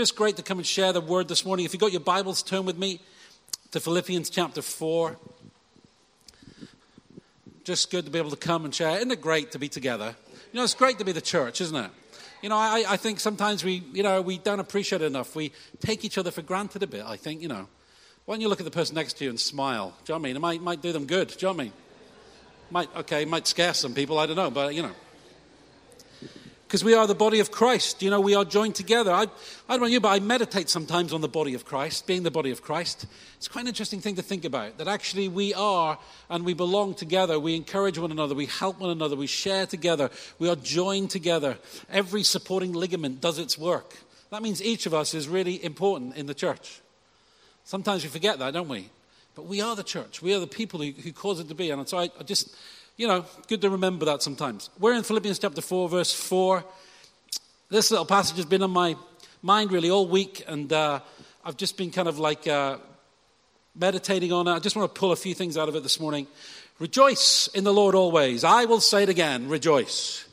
just great to come and share the word this morning. If you've got your Bibles, turn with me to Philippians chapter 4. Just good to be able to come and share. Isn't it great to be together? You know, it's great to be the church, isn't it? You know, I, I think sometimes we, you know, we don't appreciate it enough. We take each other for granted a bit, I think, you know. Why don't you look at the person next to you and smile? Do you know what I mean? It might, might do them good. Do you know what I mean? Might, okay, might scare some people, I don't know, but, you know because we are the body of Christ. You know, we are joined together. I, I don't know you, but I meditate sometimes on the body of Christ, being the body of Christ. It's quite an interesting thing to think about that actually we are and we belong together. We encourage one another, we help one another, we share together, we are joined together. Every supporting ligament does its work. That means each of us is really important in the church. Sometimes we forget that, don't we? But we are the church. We are the people who, who cause it to be. And so I, I just you know, good to remember that sometimes. We're in Philippians chapter 4, verse 4. This little passage has been on my mind really all week, and uh, I've just been kind of like uh, meditating on it. I just want to pull a few things out of it this morning. Rejoice in the Lord always. I will say it again, rejoice.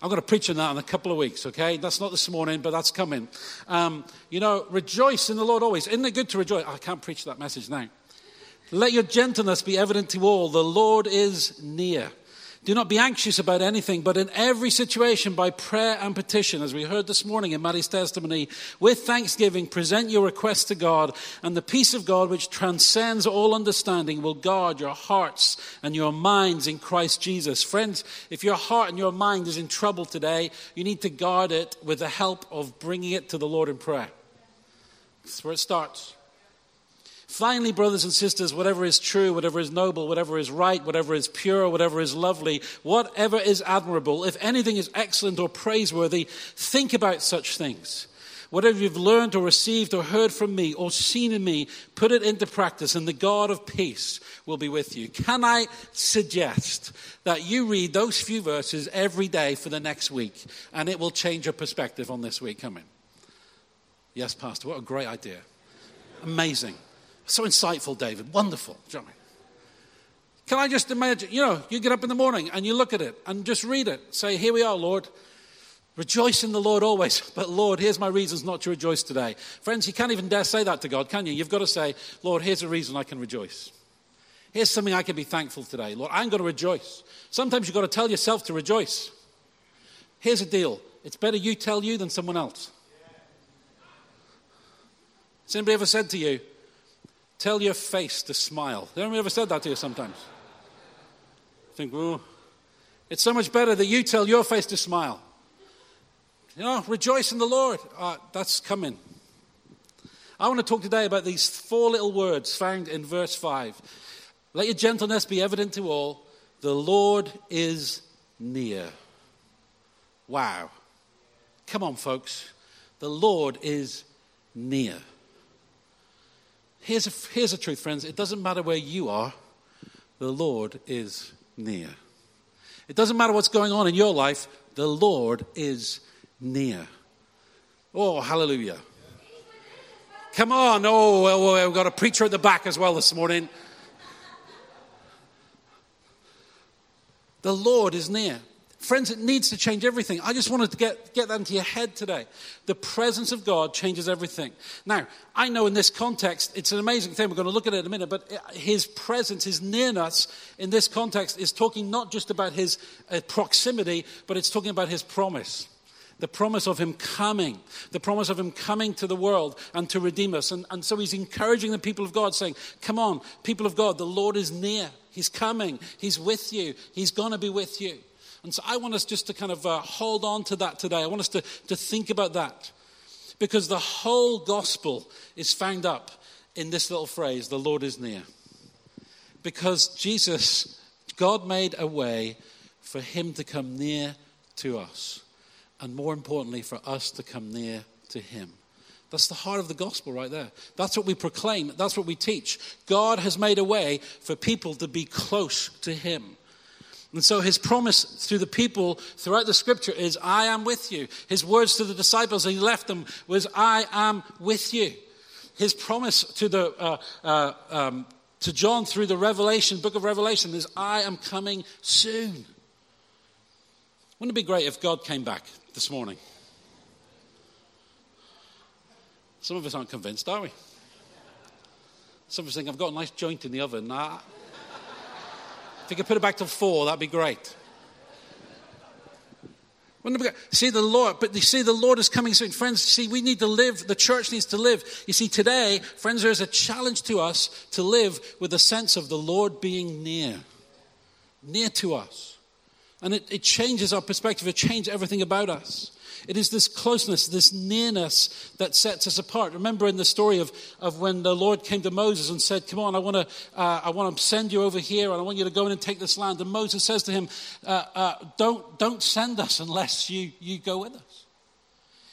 I'm going to preach on that in a couple of weeks, okay? That's not this morning, but that's coming. Um, you know, rejoice in the Lord always. Isn't it good to rejoice? I can't preach that message now. Let your gentleness be evident to all. The Lord is near. Do not be anxious about anything, but in every situation, by prayer and petition, as we heard this morning in Maddie's testimony, with thanksgiving, present your requests to God, and the peace of God, which transcends all understanding, will guard your hearts and your minds in Christ Jesus. Friends, if your heart and your mind is in trouble today, you need to guard it with the help of bringing it to the Lord in prayer. That's where it starts. Finally, brothers and sisters, whatever is true, whatever is noble, whatever is right, whatever is pure, whatever is lovely, whatever is admirable, if anything is excellent or praiseworthy, think about such things. Whatever you've learned or received or heard from me or seen in me, put it into practice, and the God of peace will be with you. Can I suggest that you read those few verses every day for the next week, and it will change your perspective on this week coming? Yes, Pastor, what a great idea. Amazing. So insightful, David. Wonderful. You know Can I just imagine, you know, you get up in the morning and you look at it and just read it. Say, Here we are, Lord. Rejoice in the Lord always. But Lord, here's my reasons not to rejoice today. Friends, you can't even dare say that to God, can you? You've got to say, Lord, here's a reason I can rejoice. Here's something I can be thankful today. Lord, I'm going to rejoice. Sometimes you've got to tell yourself to rejoice. Here's a deal it's better you tell you than someone else. Has anybody ever said to you, Tell your face to smile. Has anyone ever said that to you sometimes? Think, well, it's so much better that you tell your face to smile. You know, rejoice in the Lord. Uh, that's coming. I want to talk today about these four little words found in verse 5. Let your gentleness be evident to all. The Lord is near. Wow. Come on, folks. The Lord is near. Here's a, here's a truth, friends. It doesn't matter where you are, the Lord is near. It doesn't matter what's going on in your life, the Lord is near. Oh, hallelujah. Come on. Oh, we've got a preacher at the back as well this morning. The Lord is near. Friends, it needs to change everything. I just wanted to get, get that into your head today. The presence of God changes everything. Now, I know in this context, it's an amazing thing. We're going to look at it in a minute, but his presence, his nearness in this context is talking not just about his uh, proximity, but it's talking about his promise. The promise of him coming, the promise of him coming to the world and to redeem us. And, and so he's encouraging the people of God, saying, Come on, people of God, the Lord is near. He's coming. He's with you. He's going to be with you. And so I want us just to kind of uh, hold on to that today. I want us to, to think about that. Because the whole gospel is found up in this little phrase the Lord is near. Because Jesus, God made a way for him to come near to us. And more importantly, for us to come near to him. That's the heart of the gospel right there. That's what we proclaim. That's what we teach. God has made a way for people to be close to him. And so his promise to the people throughout the scripture is, I am with you. His words to the disciples as he left them was, I am with you. His promise to, the, uh, uh, um, to John through the Revelation, book of Revelation, is, I am coming soon. Wouldn't it be great if God came back this morning? Some of us aren't convinced, are we? Some of us think, I've got a nice joint in the oven. Nah. If you could put it back to four, that'd be great. See the Lord, but you see the Lord is coming soon. Friends, see, we need to live, the church needs to live. You see, today, friends, there is a challenge to us to live with a sense of the Lord being near, near to us. And it, it changes our perspective, it changes everything about us. It is this closeness, this nearness that sets us apart. Remember in the story of, of when the Lord came to Moses and said, Come on, I want to uh, I want to send you over here and I want you to go in and take this land. And Moses says to him, uh, uh, don't, don't send us unless you, you go with us.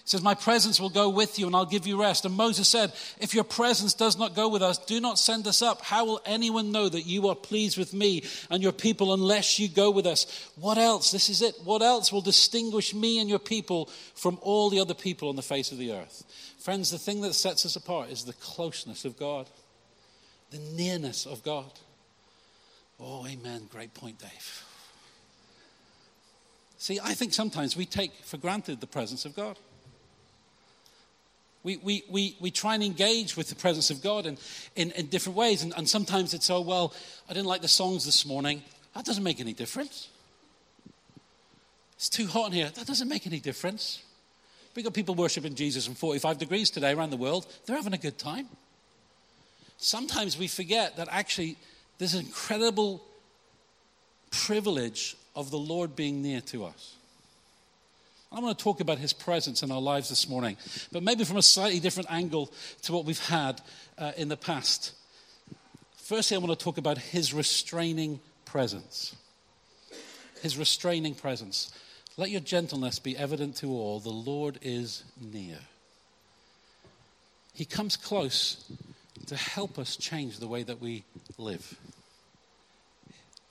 Says, My presence will go with you and I'll give you rest. And Moses said, If your presence does not go with us, do not send us up. How will anyone know that you are pleased with me and your people unless you go with us? What else? This is it. What else will distinguish me and your people from all the other people on the face of the earth? Friends, the thing that sets us apart is the closeness of God, the nearness of God. Oh, amen. Great point, Dave. See, I think sometimes we take for granted the presence of God. We, we, we, we try and engage with the presence of God in, in, in different ways. And, and sometimes it's, oh, well, I didn't like the songs this morning. That doesn't make any difference. It's too hot in here. That doesn't make any difference. We've got people worshiping Jesus in 45 degrees today around the world. They're having a good time. Sometimes we forget that actually an incredible privilege of the Lord being near to us. I want to talk about his presence in our lives this morning, but maybe from a slightly different angle to what we've had uh, in the past. Firstly, I want to talk about his restraining presence. His restraining presence. Let your gentleness be evident to all. The Lord is near. He comes close to help us change the way that we live.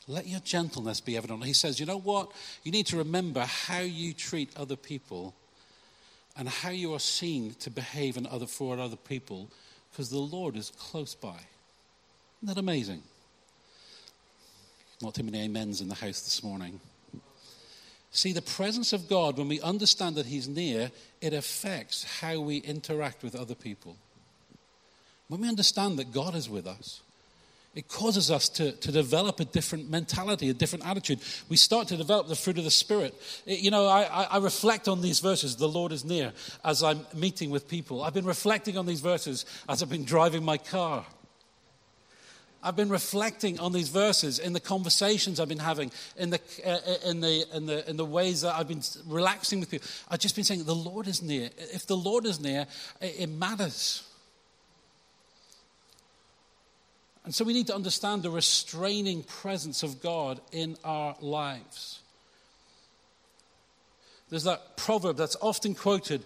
Let your gentleness be evident. He says, you know what? You need to remember how you treat other people and how you are seen to behave in other, for other people because the Lord is close by. Isn't that amazing? Not too many amens in the house this morning. See, the presence of God, when we understand that He's near, it affects how we interact with other people. When we understand that God is with us, it causes us to, to develop a different mentality, a different attitude. We start to develop the fruit of the Spirit. It, you know, I, I, reflect on these verses, the Lord is near, as I'm meeting with people. I've been reflecting on these verses as I've been driving my car. I've been reflecting on these verses in the conversations I've been having, in the, uh, in, the, in, the, in the ways that I've been relaxing with people. I've just been saying, the Lord is near. If the Lord is near, it, it matters. And so we need to understand the restraining presence of God in our lives. There's that proverb that's often quoted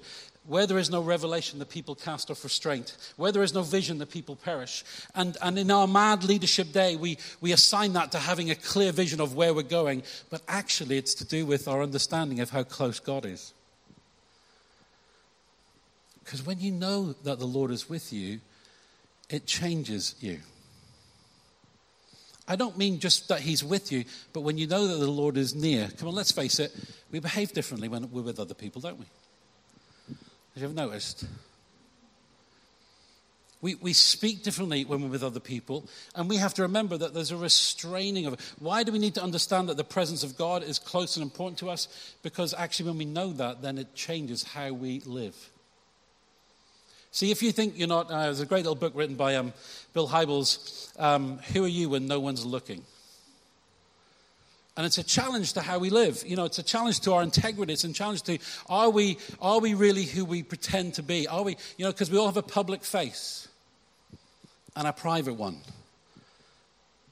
where there is no revelation, the people cast off restraint. Where there is no vision, the people perish. And, and in our mad leadership day, we, we assign that to having a clear vision of where we're going. But actually, it's to do with our understanding of how close God is. Because when you know that the Lord is with you, it changes you. I don't mean just that He's with you, but when you know that the Lord is near, come on, let's face it, we behave differently when we're with other people, don't we? Have you ever noticed? We, we speak differently when we're with other people, and we have to remember that there's a restraining of it. Why do we need to understand that the presence of God is close and important to us? Because actually, when we know that, then it changes how we live. See, if you think you're not, uh, there's a great little book written by um, Bill Hybels, um, Who Are You When No One's Looking? And it's a challenge to how we live. You know, it's a challenge to our integrity. It's a challenge to are we, are we really who we pretend to be? Are we, you know, because we all have a public face and a private one.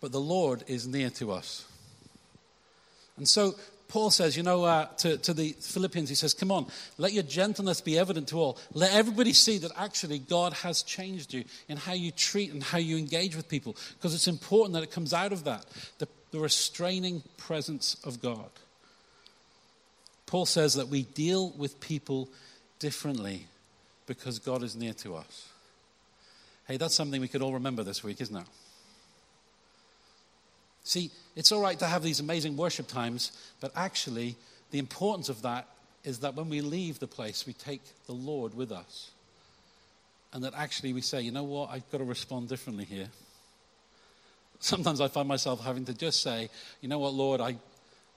But the Lord is near to us. And so Paul says, you know, uh, to, to the Philippians, he says, Come on, let your gentleness be evident to all. Let everybody see that actually God has changed you in how you treat and how you engage with people, because it's important that it comes out of that the, the restraining presence of God. Paul says that we deal with people differently because God is near to us. Hey, that's something we could all remember this week, isn't it? See, it's all right to have these amazing worship times, but actually, the importance of that is that when we leave the place, we take the Lord with us. and that actually we say, you know what, I've got to respond differently here. Sometimes I find myself having to just say, you know what, Lord, I,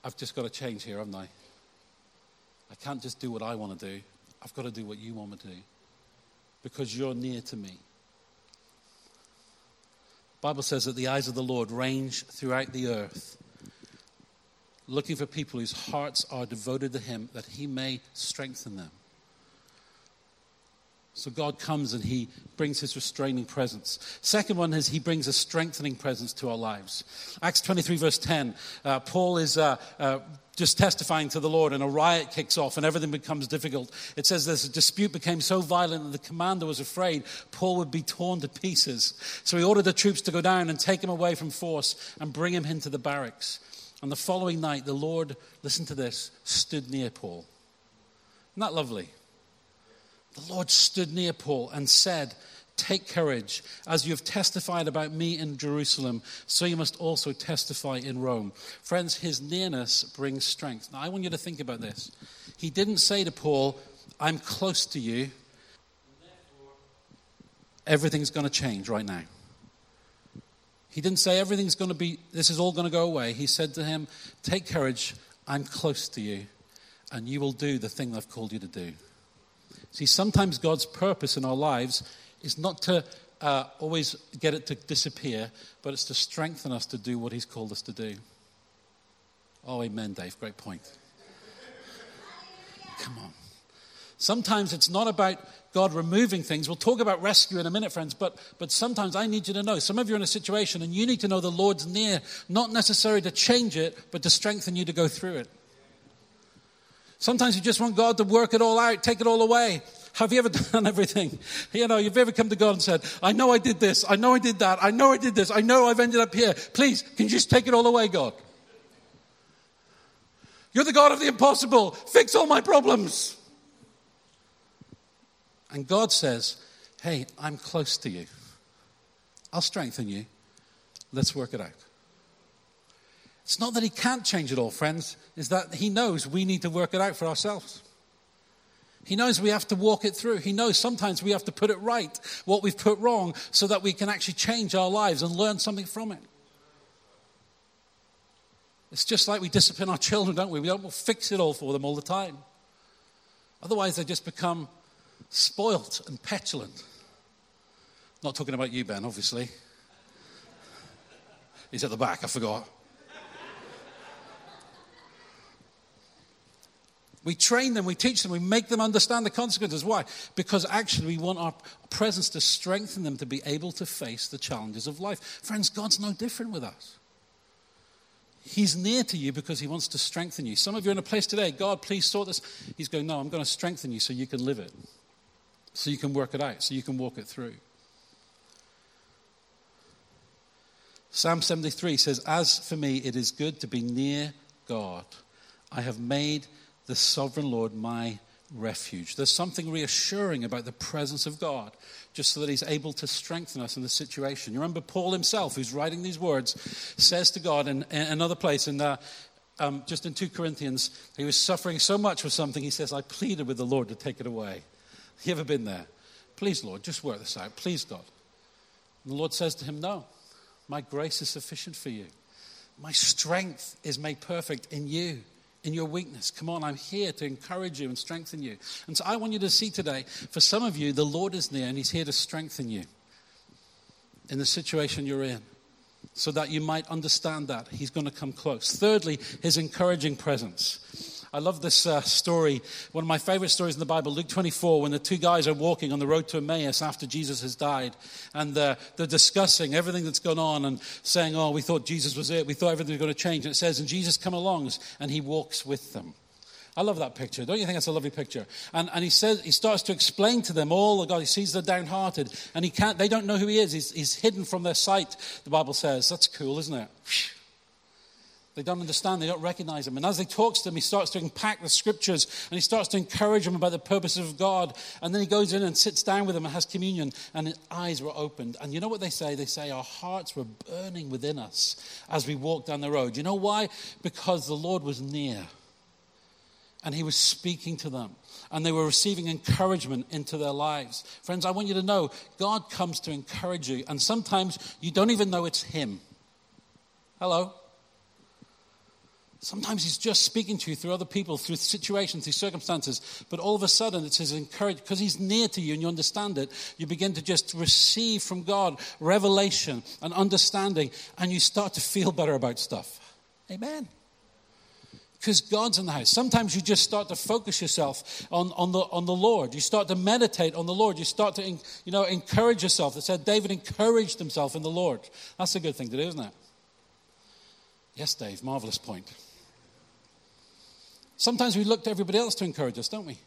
I've just got to change here, haven't I? I can't just do what I want to do. I've got to do what you want me to do because you're near to me. Bible says that the eyes of the Lord range throughout the earth, looking for people whose hearts are devoted to him that he may strengthen them. So God comes and he brings his restraining presence. Second one is he brings a strengthening presence to our lives. Acts 23, verse 10, uh, Paul is uh, uh, just testifying to the Lord, and a riot kicks off, and everything becomes difficult. It says this dispute became so violent that the commander was afraid Paul would be torn to pieces. So he ordered the troops to go down and take him away from force and bring him into the barracks. And the following night, the Lord, listen to this, stood near Paul. Isn't that lovely? The Lord stood near Paul and said, Take courage. As you have testified about me in Jerusalem, so you must also testify in Rome. Friends, his nearness brings strength. Now, I want you to think about this. He didn't say to Paul, I'm close to you. Everything's going to change right now. He didn't say everything's going to be, this is all going to go away. He said to him, Take courage. I'm close to you, and you will do the thing I've called you to do. See, sometimes God's purpose in our lives is not to uh, always get it to disappear, but it's to strengthen us to do what He's called us to do. Oh, amen, Dave. Great point. Come on. Sometimes it's not about God removing things. We'll talk about rescue in a minute, friends, but, but sometimes I need you to know. Some of you are in a situation and you need to know the Lord's near, not necessarily to change it, but to strengthen you to go through it. Sometimes you just want God to work it all out, take it all away. Have you ever done everything? You know, you've ever come to God and said, I know I did this, I know I did that, I know I did this, I know I've ended up here. Please, can you just take it all away, God? You're the God of the impossible. Fix all my problems. And God says, Hey, I'm close to you. I'll strengthen you. Let's work it out. It's not that he can't change it all, friends, is that he knows we need to work it out for ourselves. He knows we have to walk it through. He knows sometimes we have to put it right, what we've put wrong, so that we can actually change our lives and learn something from it. It's just like we discipline our children, don't we? We don't fix it all for them all the time. Otherwise, they just become spoilt and petulant. Not talking about you, Ben, obviously. He's at the back, I forgot. We train them, we teach them, we make them understand the consequences. Why? Because actually we want our presence to strengthen them to be able to face the challenges of life. Friends, God's no different with us. He's near to you because he wants to strengthen you. Some of you are in a place today, God, please sort this. He's going, No, I'm going to strengthen you so you can live it, so you can work it out, so you can walk it through. Psalm 73 says, As for me, it is good to be near God. I have made the sovereign Lord my refuge. There's something reassuring about the presence of God, just so that He's able to strengthen us in the situation. You remember Paul himself, who's writing these words, says to God in, in another place, in uh, um, just in 2 Corinthians, he was suffering so much for something, he says, I pleaded with the Lord to take it away. You ever been there? Please, Lord, just work this out. Please, God. And the Lord says to him, No, my grace is sufficient for you. My strength is made perfect in you in your weakness. Come on, I'm here to encourage you and strengthen you. And so I want you to see today, for some of you, the Lord is near and He's here to strengthen you in the situation you're in so that you might understand that He's going to come close. Thirdly, His encouraging presence. I love this uh, story. One of my favorite stories in the Bible, Luke 24, when the two guys are walking on the road to Emmaus after Jesus has died. And uh, they're discussing everything that's gone on and saying, Oh, we thought Jesus was it. We thought everything was going to change. And it says, And Jesus come along and he walks with them. I love that picture. Don't you think that's a lovely picture? And, and he says he starts to explain to them all. The God, he sees they're downhearted, and he can't. They don't know who he is. He's, he's hidden from their sight. The Bible says that's cool, isn't it? They don't understand, they don't recognize him. And as he talks to them, he starts to unpack the scriptures and he starts to encourage them about the purposes of God. And then he goes in and sits down with them and has communion, and his eyes were opened. And you know what they say? They say, Our hearts were burning within us as we walked down the road. You know why? Because the Lord was near. and he was speaking to them and they were receiving encouragement into their lives. Friends, I want you to know God comes to encourage you, and sometimes you don't even know it's him. Hello? Sometimes he's just speaking to you through other people, through situations, through circumstances, but all of a sudden it's his encouragement, because he's near to you and you understand it, you begin to just receive from God revelation and understanding, and you start to feel better about stuff. Amen. Because God's in the house. Sometimes you just start to focus yourself on, on, the, on the Lord. You start to meditate on the Lord. You start to you know, encourage yourself. It said David encouraged himself in the Lord. That's a good thing to do, isn't it? Yes, Dave, marvelous point. Sometimes we look to everybody else to encourage us, don't we?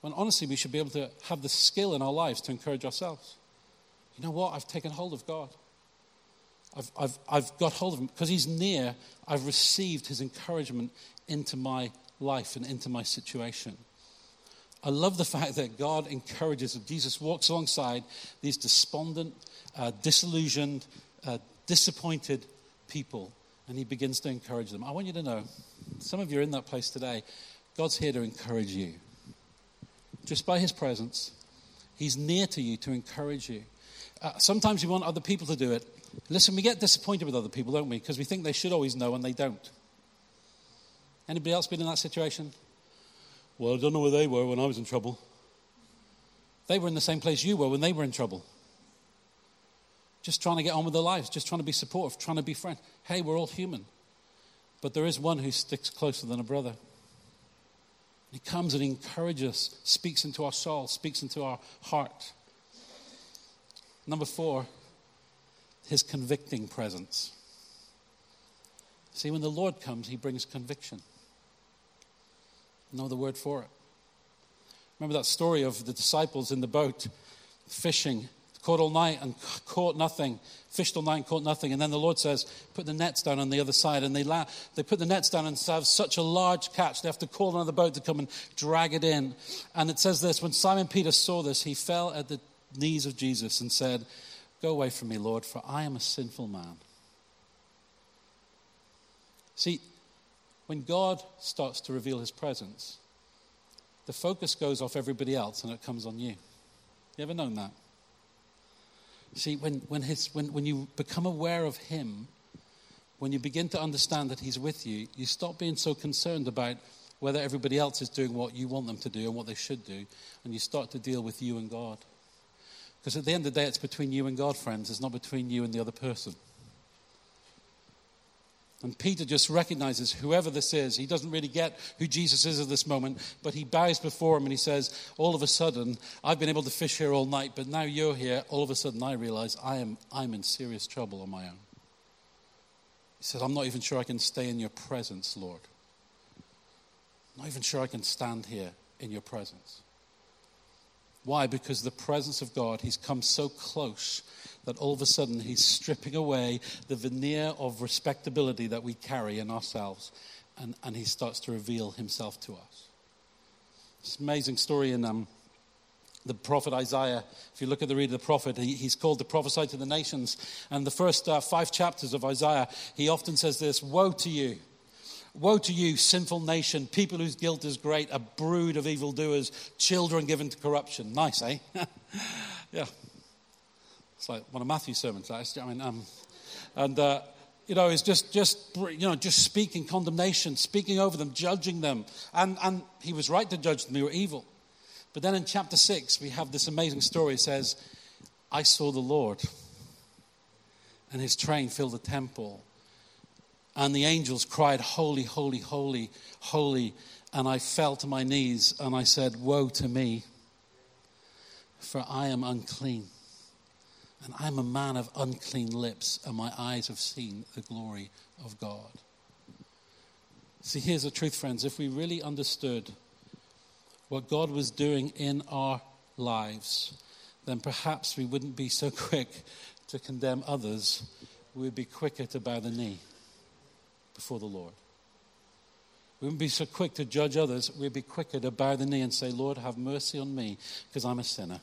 When honestly, we should be able to have the skill in our lives to encourage ourselves. You know what? I've taken hold of God. I've, I've, I've got hold of him because he's near. I've received his encouragement into my life and into my situation. I love the fact that God encourages, and Jesus walks alongside these despondent, uh, disillusioned, uh, disappointed people, and he begins to encourage them. I want you to know, some of you are in that place today. God's here to encourage you. Just by his presence, he's near to you to encourage you. Uh, sometimes you want other people to do it. Listen, we get disappointed with other people, don't we? Because we think they should always know and they don't. Anybody else been in that situation? Well, I don't know where they were when I was in trouble. They were in the same place you were when they were in trouble. Just trying to get on with their lives, just trying to be supportive, trying to be friends. Hey, we're all human. But there is one who sticks closer than a brother. He comes and encourages, us, speaks into our soul, speaks into our heart. Number four, his convicting presence. See, when the Lord comes, he brings conviction. Know the word for it. Remember that story of the disciples in the boat fishing, caught all night and caught nothing, fished all night and caught nothing. And then the Lord says, Put the nets down on the other side. And they, la- they put the nets down and have such a large catch, they have to call another boat to come and drag it in. And it says this When Simon Peter saw this, he fell at the knees of Jesus and said, Go away from me, Lord, for I am a sinful man. See, when God starts to reveal his presence, the focus goes off everybody else and it comes on you. You ever known that? See, when, when, his, when, when you become aware of him, when you begin to understand that he's with you, you stop being so concerned about whether everybody else is doing what you want them to do and what they should do, and you start to deal with you and God. Because at the end of the day, it's between you and God, friends. It's not between you and the other person. And Peter just recognizes whoever this is. He doesn't really get who Jesus is at this moment, but he bows before him and he says, All of a sudden, I've been able to fish here all night, but now you're here. All of a sudden, I realize I am, I'm in serious trouble on my own. He says, I'm not even sure I can stay in your presence, Lord. I'm not even sure I can stand here in your presence. Why? Because the presence of God, He's come so close that all of a sudden He's stripping away the veneer of respectability that we carry in ourselves, and, and He starts to reveal Himself to us. It's an amazing story in um, the prophet Isaiah. If you look at the read of the prophet, he, he's called to prophesy to the nations. And the first uh, five chapters of Isaiah, he often says this Woe to you! Woe to you, sinful nation, people whose guilt is great, a brood of evildoers, children given to corruption. Nice, eh? yeah. It's like one of Matthew's sermons. I mean, um, and, uh, you know, it's just, just, you know, just speaking condemnation, speaking over them, judging them. And, and he was right to judge them, they were evil. But then in chapter 6, we have this amazing story. It says, I saw the Lord, and his train filled the temple and the angels cried, Holy, holy, holy, holy. And I fell to my knees and I said, Woe to me, for I am unclean. And I'm a man of unclean lips, and my eyes have seen the glory of God. See, here's the truth, friends. If we really understood what God was doing in our lives, then perhaps we wouldn't be so quick to condemn others. We'd be quicker to bow the knee before the Lord. We wouldn't be so quick to judge others. We'd be quicker to bow the knee and say, Lord, have mercy on me because I'm a sinner.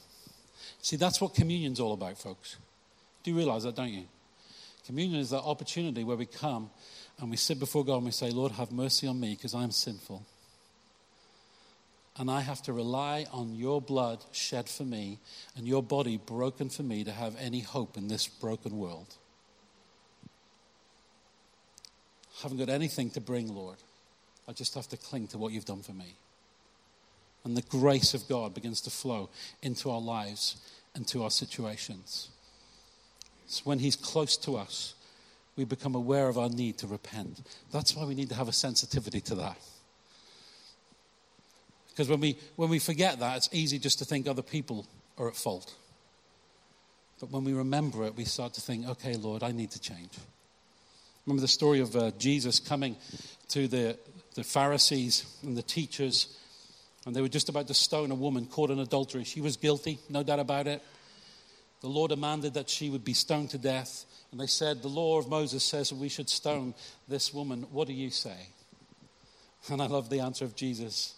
See, that's what communion's all about, folks. Do you realize that, don't you? Communion is that opportunity where we come And we sit before God and we say, Lord, have mercy on me because I'm sinful. And I have to rely on your blood shed for me and your body broken for me to have any hope in this broken world. I haven't got anything to bring, Lord. I just have to cling to what you've done for me. And the grace of God begins to flow into our lives and to our situations. So when He's close to us, we become aware of our need to repent. That's why we need to have a sensitivity to that. Because when we, when we forget that, it's easy just to think other people are at fault. But when we remember it, we start to think, okay, Lord, I need to change. Remember the story of uh, Jesus coming to the, the Pharisees and the teachers, and they were just about to stone a woman caught in adultery. She was guilty, no doubt about it. The law demanded that she would be stoned to death. And they said, The law of Moses says we should stone this woman. What do you say? And I love the answer of Jesus.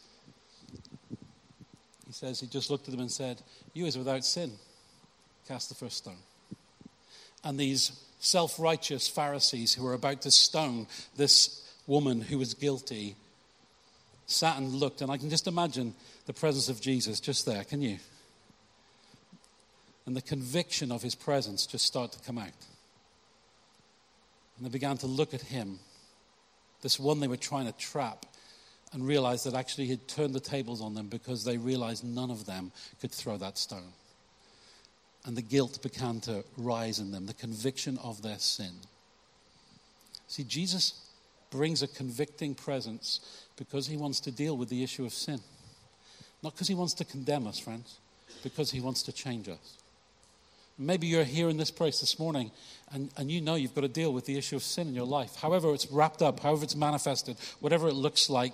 He says, He just looked at them and said, You is without sin. Cast the first stone. And these self righteous Pharisees who were about to stone this woman who was guilty sat and looked. And I can just imagine the presence of Jesus just there, can you? And the conviction of his presence just start to come out. And they began to look at him, this one they were trying to trap, and realized that actually he had turned the tables on them because they realized none of them could throw that stone. And the guilt began to rise in them, the conviction of their sin. See, Jesus brings a convicting presence because he wants to deal with the issue of sin. Not because he wants to condemn us, friends, because he wants to change us. Maybe you're here in this place this morning and, and you know you've got to deal with the issue of sin in your life. However, it's wrapped up, however, it's manifested, whatever it looks like,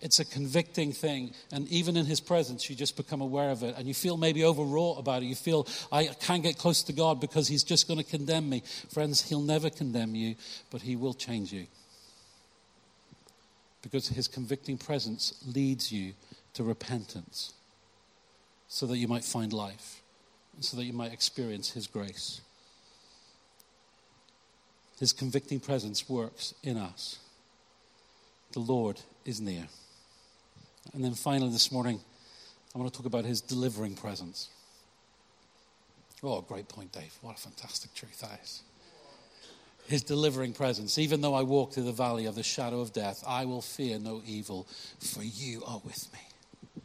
it's a convicting thing. And even in his presence, you just become aware of it. And you feel maybe overwrought about it. You feel, I can't get close to God because he's just going to condemn me. Friends, he'll never condemn you, but he will change you. Because his convicting presence leads you to repentance so that you might find life, and so that you might experience his grace. His convicting presence works in us. The Lord is near. And then finally, this morning, I want to talk about his delivering presence. Oh, great point, Dave. What a fantastic truth that is. His delivering presence. Even though I walk through the valley of the shadow of death, I will fear no evil, for you are with me.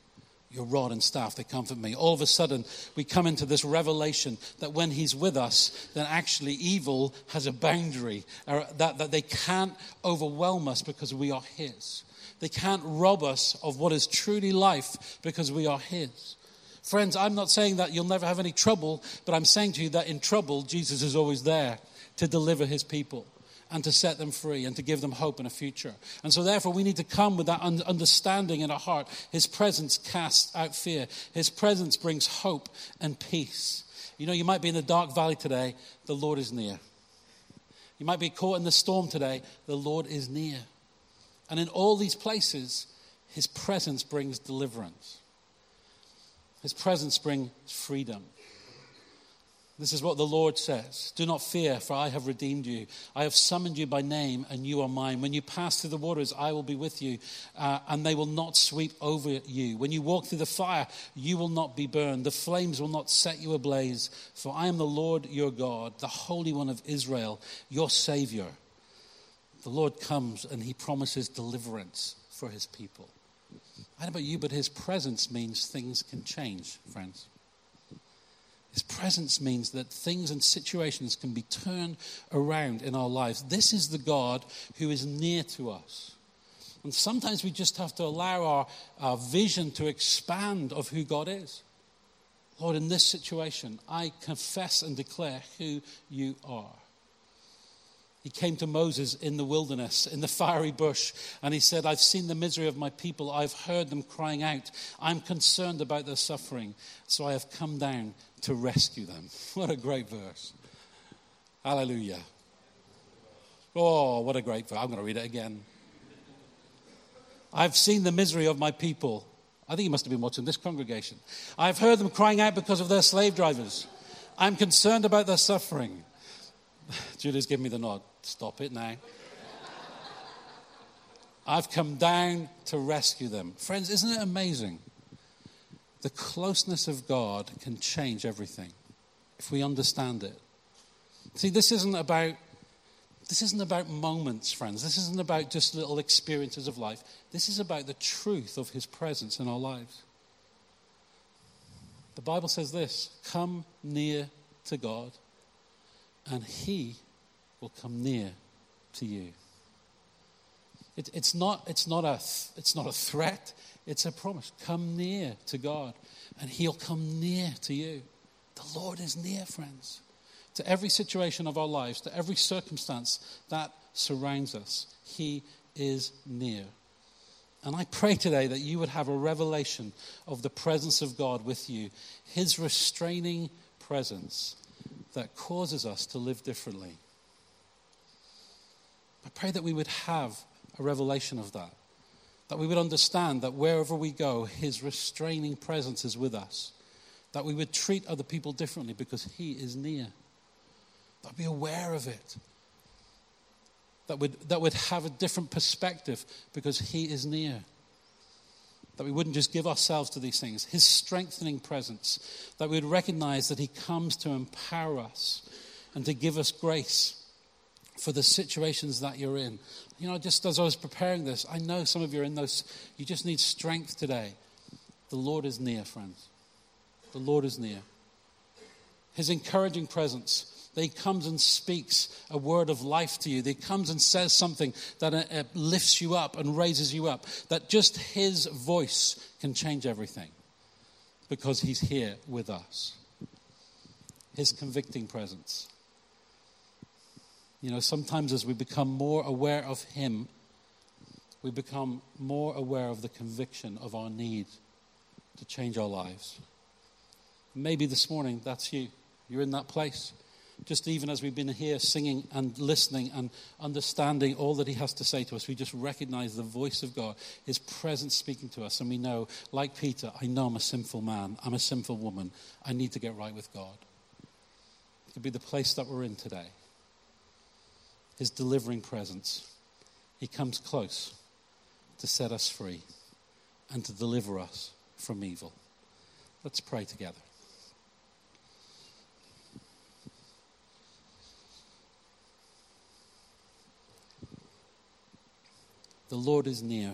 Your rod and staff, they comfort me. All of a sudden, we come into this revelation that when He's with us, then actually evil has a boundary, uh, that, that they can't overwhelm us because we are His. They can't rob us of what is truly life because we are His. Friends, I'm not saying that you'll never have any trouble, but I'm saying to you that in trouble, Jesus is always there to deliver His people and to set them free and to give them hope and a future. And so, therefore, we need to come with that understanding in our heart. His presence casts out fear, His presence brings hope and peace. You know, you might be in the dark valley today, the Lord is near. You might be caught in the storm today, the Lord is near. And in all these places, his presence brings deliverance. His presence brings freedom. This is what the Lord says Do not fear, for I have redeemed you. I have summoned you by name, and you are mine. When you pass through the waters, I will be with you, uh, and they will not sweep over you. When you walk through the fire, you will not be burned. The flames will not set you ablaze. For I am the Lord your God, the Holy One of Israel, your Savior the Lord comes and he promises deliverance for his people. I don't know about you, but his presence means things can change, friends. His presence means that things and situations can be turned around in our lives. This is the God who is near to us. And sometimes we just have to allow our, our vision to expand of who God is. Lord, in this situation, I confess and declare who you are. He came to Moses in the wilderness, in the fiery bush, and he said, I've seen the misery of my people. I've heard them crying out. I'm concerned about their suffering, so I have come down to rescue them. What a great verse. Hallelujah. Oh, what a great verse. I'm going to read it again. I've seen the misery of my people. I think you must have been watching this congregation. I've heard them crying out because of their slave drivers. I'm concerned about their suffering. Julie's giving me the nod. Stop it now. I've come down to rescue them. Friends, isn't it amazing? The closeness of God can change everything if we understand it. See, this isn't about this isn't about moments, friends. This isn't about just little experiences of life. This is about the truth of his presence in our lives. The Bible says this come near to God, and he will come near to you. It, it's, not, it's, not a, it's not a threat, it's a promise. Come near to God, and he'll come near to you. The Lord is near, friends, to every situation of our lives, to every circumstance that surrounds us. He is near. And I pray today that you would have a revelation of the presence of God with you, His restraining presence that causes us to live differently. I pray that we would have a revelation of that, that we would understand that wherever we go, His restraining presence is with us, that we would treat other people differently because He is near, that be aware of it that would, that would have a different perspective because He is near. That we wouldn't just give ourselves to these things. His strengthening presence. That we would recognize that He comes to empower us and to give us grace for the situations that you're in. You know, just as I was preparing this, I know some of you are in those, you just need strength today. The Lord is near, friends. The Lord is near. His encouraging presence that he comes and speaks a word of life to you. That he comes and says something that uh, uh, lifts you up and raises you up. That just his voice can change everything because he's here with us. His convicting presence. You know, sometimes as we become more aware of him, we become more aware of the conviction of our need to change our lives. Maybe this morning that's you. You're in that place just even as we've been here singing and listening and understanding all that He has to say to us, we just recognize the voice of God, His presence speaking to us. And we know, like Peter, I know I'm a sinful man, I'm a sinful woman, I need to get right with God. It could be the place that we're in today. His delivering presence. He comes close to set us free and to deliver us from evil. Let's pray together. The Lord is near.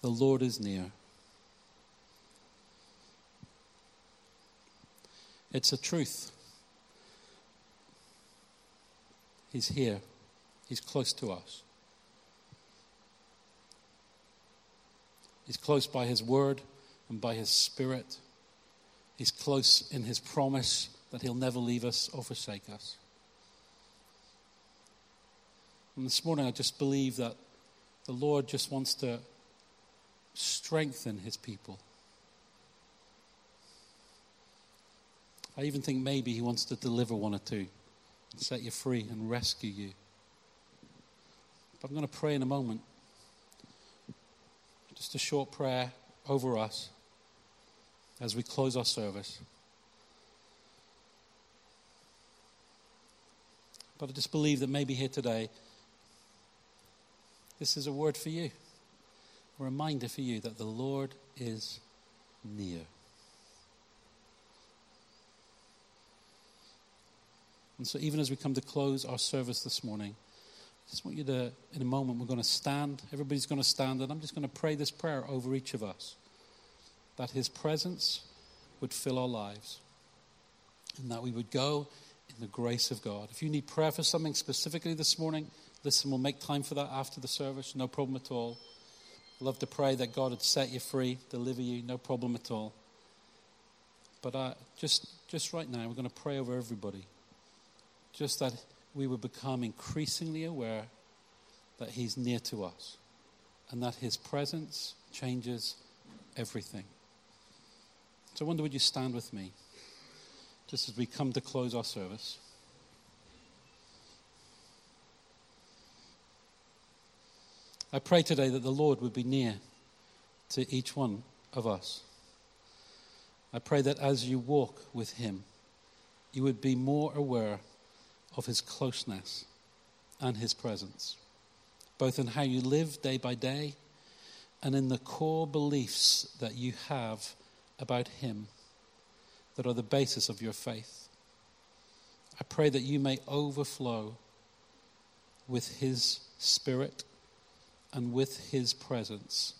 The Lord is near. It's a truth. He's here. He's close to us. He's close by His word and by His spirit. He's close in His promise that He'll never leave us or forsake us. And this morning, I just believe that the Lord just wants to strengthen his people. I even think maybe he wants to deliver one or two and set you free and rescue you. But I'm going to pray in a moment. Just a short prayer over us as we close our service. But I just believe that maybe here today, this is a word for you, a reminder for you that the Lord is near. And so, even as we come to close our service this morning, I just want you to, in a moment, we're going to stand. Everybody's going to stand, and I'm just going to pray this prayer over each of us that His presence would fill our lives and that we would go in the grace of God. If you need prayer for something specifically this morning, Listen, we'll make time for that after the service, no problem at all. I'd love to pray that God would set you free, deliver you, no problem at all. But uh, just, just right now, we're going to pray over everybody. Just that we would become increasingly aware that He's near to us and that His presence changes everything. So I wonder, would you stand with me just as we come to close our service? I pray today that the Lord would be near to each one of us. I pray that as you walk with Him, you would be more aware of His closeness and his presence, both in how you live day by day and in the core beliefs that you have about him that are the basis of your faith. I pray that you may overflow with his spirit and with his presence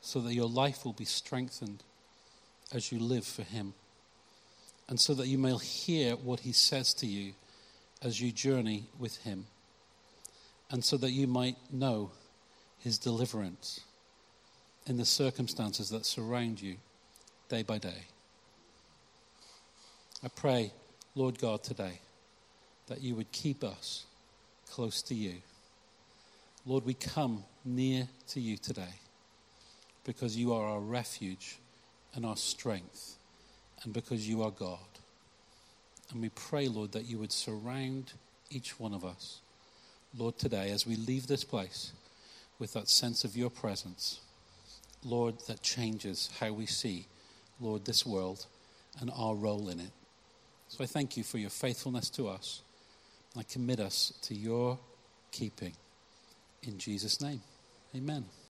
so that your life will be strengthened as you live for him and so that you may hear what he says to you as you journey with him and so that you might know his deliverance in the circumstances that surround you day by day. I pray, Lord God, today that you would keep us close to you. Lord, we come near to you today because you are our refuge and our strength and because you are God. And we pray, Lord, that you would surround each one of us, Lord, today as we leave this place with that sense of your presence, Lord, that changes how we see, Lord, this world and our role in it. So I thank you for your faithfulness to us. I commit us to your keeping. In Jesus' name, amen.